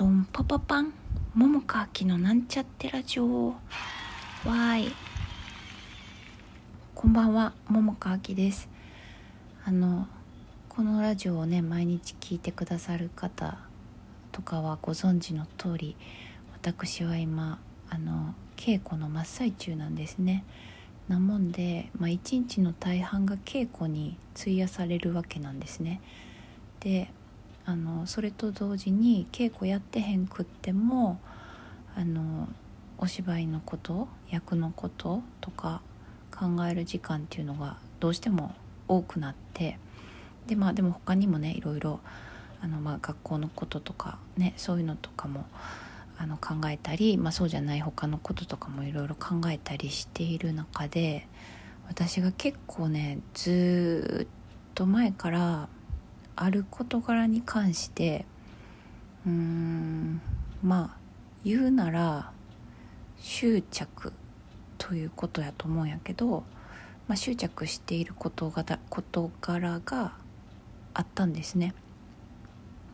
ドンパパパン桃川きのなんちゃってラジオ。わーい。こんばんは桃川きです。あのこのラジオをね毎日聞いてくださる方とかはご存知の通り私は今あの稽古の真っ最中なんですね。なもんで、まあ、日の大半が稽古に費やされるわけなんですね。であのそれと同時に稽古やってへんくってもあのお芝居のこと役のこととか考える時間っていうのがどうしても多くなってでまあでも他にもねいろいろあの、まあ、学校のこととかねそういうのとかもあの考えたり、まあ、そうじゃない他のこととかもいろいろ考えたりしている中で私が結構ねずっと前からある事柄に関してうーんまあ言うなら執着ということやと思うんやけど、まあ、執着している事が事柄があったんですね。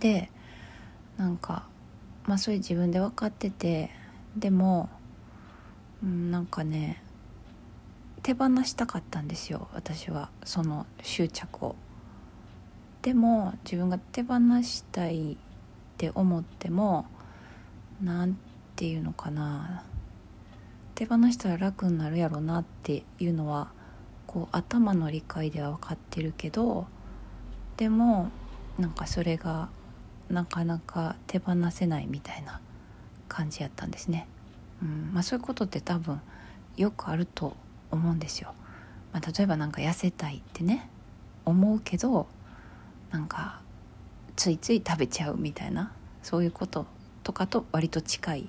でなんかまあそれ自分で分かっててでも、うん、なんかね手放したかったんですよ私はその執着を。でも自分が手放したいって思っても何て言うのかな手放したら楽になるやろなっていうのはこう頭の理解では分かってるけどでもなんかそれがなかなか手放せないみたいな感じやったんですね。うんまあ、そういうことって多分よくあると思うんですよ。まあ、例えば何か痩せたいってね思うけどなんかついつい食べちゃうみたいなそういうこととかと割と近い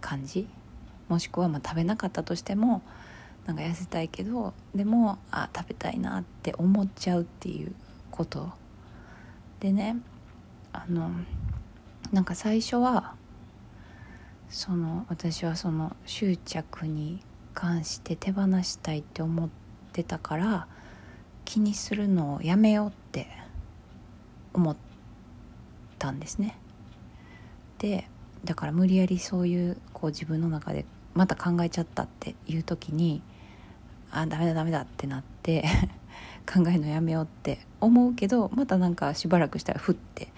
感じ？もしくはまあ食べなかったとしてもなんか痩せたいけどでもあ食べたいなって思っちゃうっていうこと。でねあのなんか最初はその私はその執着に関して手放したいって思ってたから気にするのをやめようって思ったんですね。でだから無理やりそういうこう自分の中でまた考えちゃったっていう時にあダメだダメだってなって 考えるのやめようって思うけどまたなんかしばらくしたらふって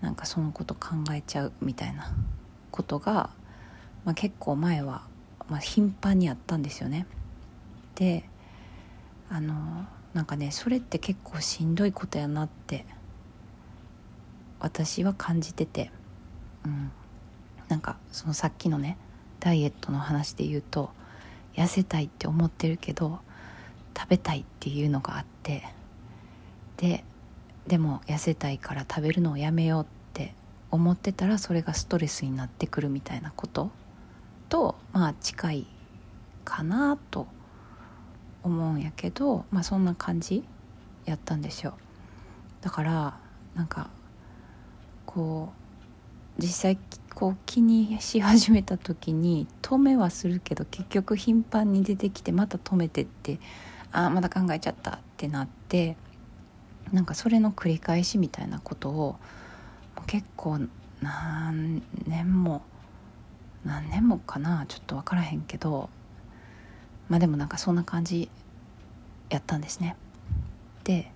なんかそのこと考えちゃうみたいなことが、まあ、結構前は、まあ、頻繁にあったんですよね。であのなんかねそれって結構しんどいことやなって私は感じてて、うん、なんかそのさっきのねダイエットの話で言うと痩せたいって思ってるけど食べたいっていうのがあってででも痩せたいから食べるのをやめようって思ってたらそれがストレスになってくるみたいなこととまあ近いかなと思うんやけどまあそんな感じやったんですよ。だからなんかこう実際こう気にし始めた時に止めはするけど結局頻繁に出てきてまた止めてってああまだ考えちゃったってなってなんかそれの繰り返しみたいなことを結構何年も何年もかなちょっと分からへんけどまあでもなんかそんな感じやったんですね。で、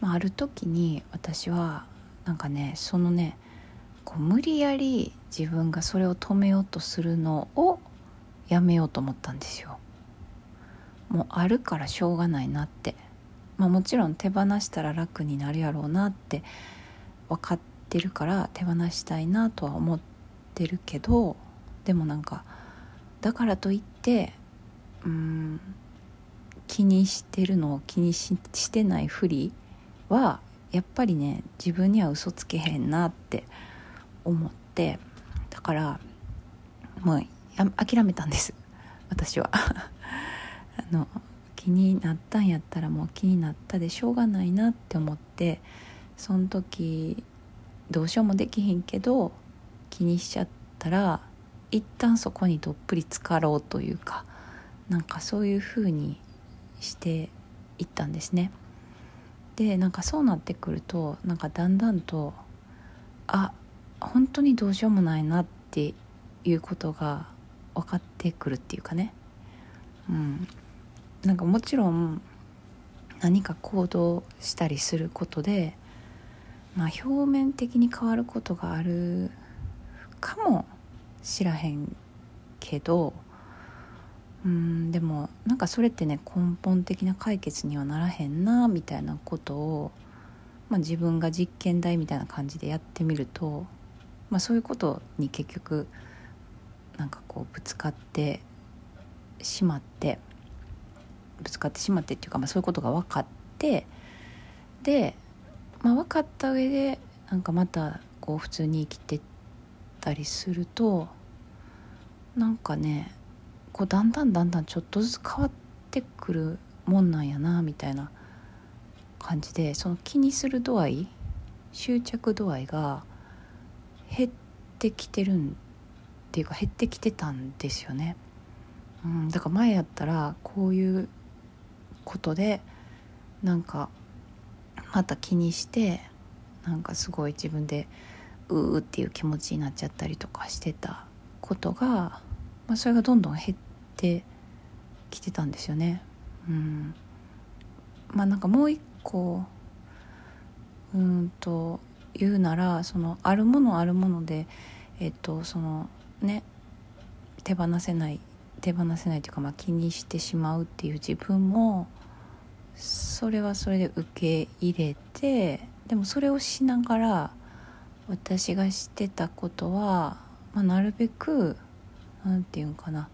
まあ、ある時に私はなんかねそのねこう無理やり自分がそれを止めようとするのをやめようと思ったんですよ。もうあるからしょうがないなって、まあ、もちろん手放したら楽になるやろうなって分かってるから手放したいなとは思ってるけどでもなんかだからといってうん気にしてるのを気にししてないふりはやっぱりね自分には嘘つけへんなって思ってだからもう諦めたんです。私は。あの気になったんやったらもう気になったでしょうがないなって思ってその時どうしようもできひんけど気にしちゃったら一旦そこにどっぷり浸かろうというかなんかそういう風にしていったんですね。でなんかそうなってくるとなんかだんだんとあ本当にどうしようもないなっていうことが分かってくるっていうかねうんなんかもちろん何か行動したりすることでまあ表面的に変わることがあるかもしらへんけどうん。でもなんかそれってね根本的な解決にはならへんなみたいなことを、まあ、自分が実験台みたいな感じでやってみると、まあ、そういうことに結局なんかこうぶつかってしまってぶつかってしまってっていうか、まあ、そういうことが分かってで、まあ、分かった上でなんかまたこう普通に生きてたりするとなんかねこうだんだんだんだんちょっとずつ変わってくるもんなんやなみたいな感じでその気にする度合い執着度合いが減ってきてるんっていうか減ってきてたんですよね。うん、だから前やったらこういうことでなんかまた気にしてなんかすごい自分でうーっていう気持ちになっちゃったりとかしてたことが、まあ、それがどんどん減ってきてたんですよね。うん、まあなんかもう一個うんと言うならそのあるものあるものでえっとそのね手放せない手放せないというか、まあ、気にしてしまうっていう自分もそれはそれで受け入れてでもそれをしながら私がしてたことは、まあ、なるべく何て言うんかな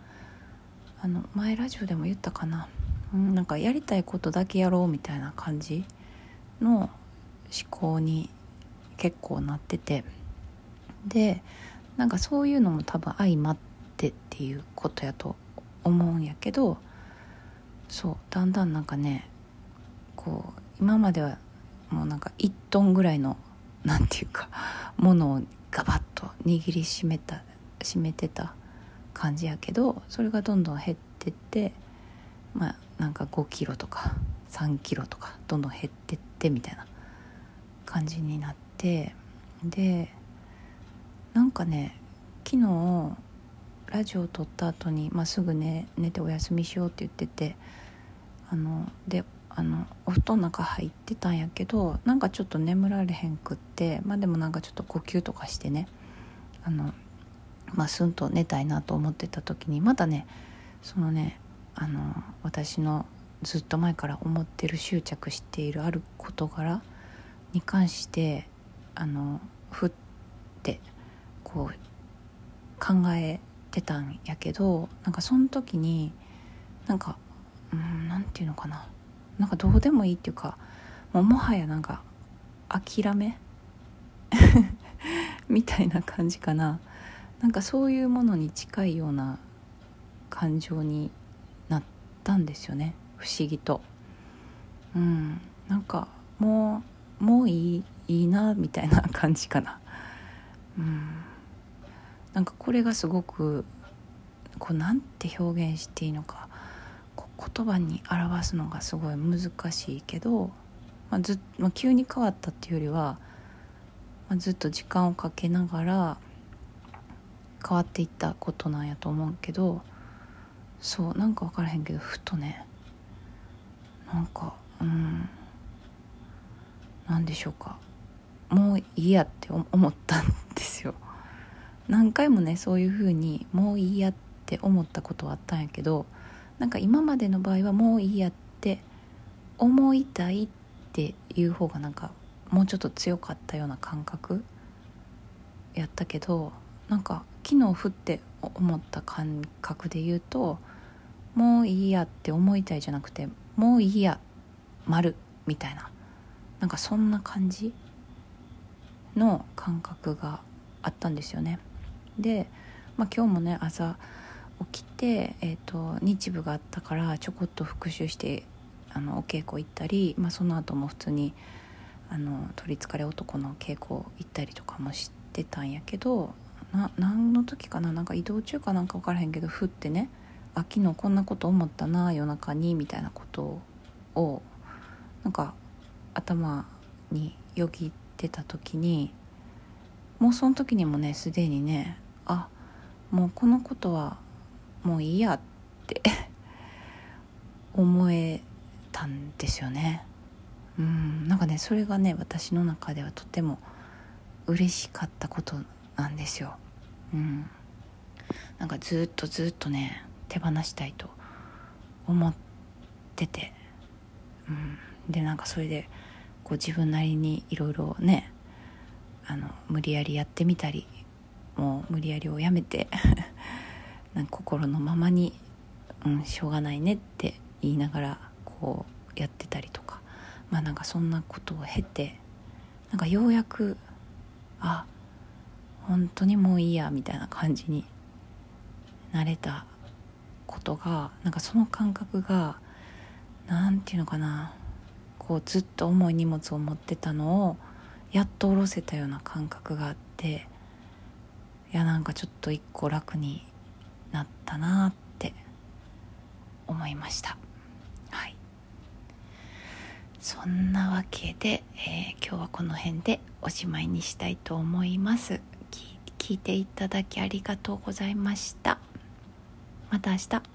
あの前ラジオでも言ったかな、うん、なんかやりたいことだけやろうみたいな感じの思考に結構なってて。でなんかそういうのも多分相まってっていうことやと思うんやけどそうだんだんなんかねこう今まではもうなんか1トンぐらいのなんていうかものをガバッと握りしめた締めてた感じやけどそれがどんどん減ってってまあなんか5キロとか3キロとかどんどん減ってってみたいな感じになってでなんかね昨日ラジオを撮った後に、まあ、すぐね寝てお休みしようって言っててあのであのお布団の中入ってたんやけどなんかちょっと眠られへんくってまあでもなんかちょっと呼吸とかしてねあのまあすんと寝たいなと思ってた時にまたねそのねあの私のずっと前から思ってる執着しているある事柄に関してあのふってこう考えてたんやけどなんかその時になんかうんなんていうのかな。なんかどうでもいいっていうかもうもはやなんか諦め みたいな感じかな。なんかそういうものに近いような感情になったんですよね。不思議と。うん。なんかもうもういいいいなみたいな感じかな。うん。なんかこれがすごくこうなんて表現していいのか言葉に表すのがすごい難しいけど、まあ、ずまあ、急に変わったっていうよりは、まあ、ずっと時間をかけながら変わっていったことなんやと思うけどそうなんか分からへんけどふとねなんかうん何でしょうか。もういいやって思ったんですよ。何回もねそういうふうにもういいやって思ったことはあったんやけどなんか今までの場合はもういいやって思いたいっていう方がなんかもうちょっと強かったような感覚やったけどなんか昨日ふって思った感覚で言うともういいやって思いたいじゃなくてもういいや丸みたいな。なんかそんな感じの感覚があったんですよね。で、まあ、今日もね朝起きて、えーと、日舞があったからちょこっと復習してあのお稽古行ったり、まあ、その後も普通にあの取りつかれ男の稽古行ったりとかもしてたんやけどな何の時かな？なんか移動中かなんか分からへんけどふってねあ昨日こんなこと思ったな夜中にみたいなことをなんか頭によぎってた時にもうその時にもねすでにねあもうこのことはもういいやって 思えたんですよね。うんなんかねそれがね私の中ではとても嬉しかったことなんですよ。うん。なんかずっとずっとね手放したいと思ってて、うん、でなんかそれでこう自分なりにいろいろねあの無理やりやってみたりもう無理やりをやめて なんか心のままに、うん、しょうがないねって言いながらこうやってたりとか。まあなんかそんなことを経てなんかようやくあ本当にもういいやみたいな感じになれたことがなんかその感覚が何て言うのかな。こうずっと重い荷物を持ってたのをやっと下ろせたような感覚があっていやなんかちょっと一個楽になったなって思いました。はい。そんなわけで、えー、今日はこの辺でおしまいにしたいと思います。聞いていただきありがとうございました。また明日。